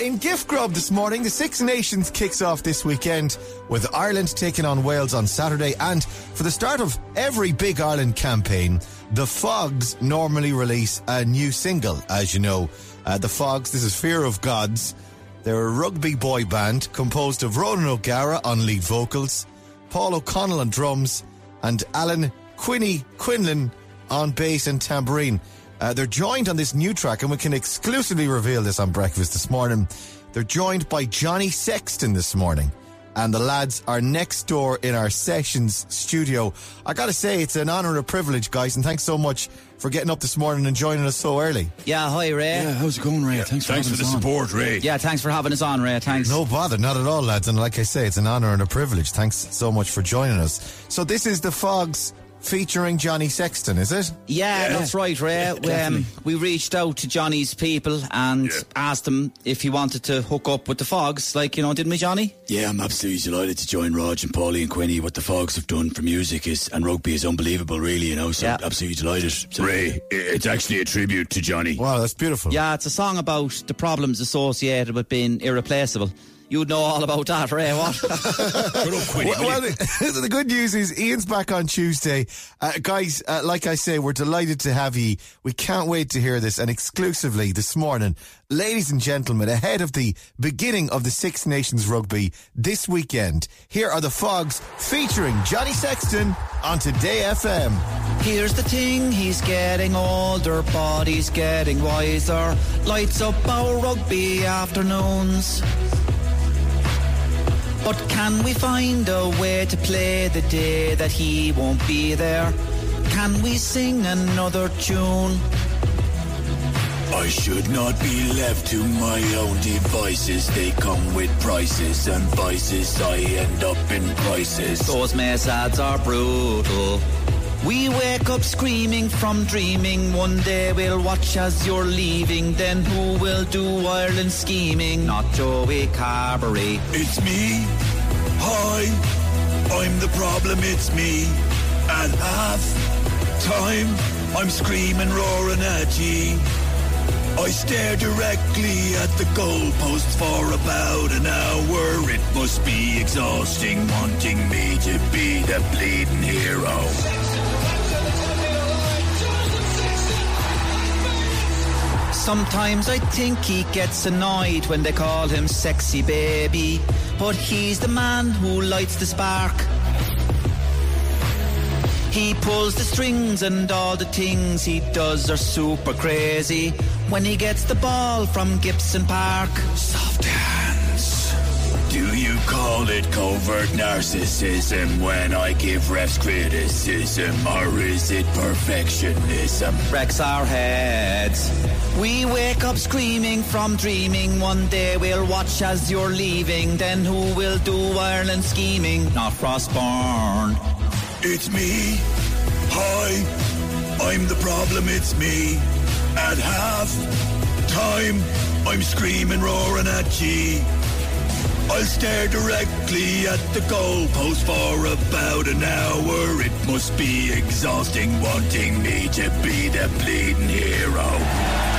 in Gift Grub this morning, the Six Nations kicks off this weekend with Ireland taking on Wales on Saturday. And for the start of every Big Ireland campaign, the Fogs normally release a new single, as you know. Uh, the Fogs, this is Fear of Gods. They're a rugby boy band composed of Ronan O'Gara on lead vocals, Paul O'Connell on drums, and Alan Quinny Quinlan on bass and tambourine. Uh, they're joined on this new track, and we can exclusively reveal this on breakfast this morning. They're joined by Johnny Sexton this morning. And the lads are next door in our sessions studio. I gotta say, it's an honour and a privilege, guys, and thanks so much for getting up this morning and joining us so early. Yeah, hi Ray. Yeah, how's it going, Ray? Thanks for Thanks for having the us on. support, Ray. Yeah, thanks for having us on, Ray. Thanks. No bother, not at all, lads. And like I say, it's an honour and a privilege. Thanks so much for joining us. So this is the Fogs featuring Johnny Sexton, is it? Yeah, that's right, Ray. We, um, we reached out to Johnny's people and Yeah. asked him if he wanted to hook up with the Fogs, like you know, didn't we, Johnny? Yeah, I'm absolutely delighted to join Rog and Paulie and Quinny. What the Fogs have done for music is and rugby is unbelievable, really. You know, so Yeah. absolutely delighted. So- Ray, it's actually a tribute to Johnny. Wow, that's beautiful. Yeah, it's a song about the problems associated with being irreplaceable. You'd know all about that, Ray. What? Shut Well, well, the, the good news is Ian's back on Tuesday. Uh, guys, uh, like I say, we're delighted to have you. We can't wait to hear this and exclusively this morning. Ladies and gentlemen, ahead of the beginning of the Six Nations Rugby this weekend, here are the Fogs featuring Johnny Sexton on Today FM. Here's the thing, he's getting older, but he's getting wiser. Lights up our rugby afternoons. But can we find a way to play the day that he won't be there? Can we sing another tune? I should not be left to my own devices. They come with prices and vices. I end up in crisis. Those mesads are brutal. We wake up screaming from dreaming. One day we'll watch as you're leaving. Then who will do Ireland scheming? Not Joey Carbery. It's me. Hi. I'm the problem, it's me. At half time, I'm screaming, roaring at ye. I stare directly at the goalpost for about an hour. It must be exhausting wanting me to be the bleeding hero. Sometimes I think he gets annoyed when they call him sexy baby. But he's the man who lights the spark. He pulls the strings and all the things he does are super crazy. When he gets the ball from Gibson Park. Soft. It covert narcissism when I give refs criticism? Or is it perfectionism? wrecks our heads. We wake up screaming from dreaming. One day we'll watch as you're leaving. Then who will do Ireland scheming? Not Frostborn. It's me. Hi. I'm the problem, it's me. At half time, I'm screaming, roaring at ye. I'll stare directly at the goalpost for about an hour. It must be exhausting wanting me to be the bleeding hero.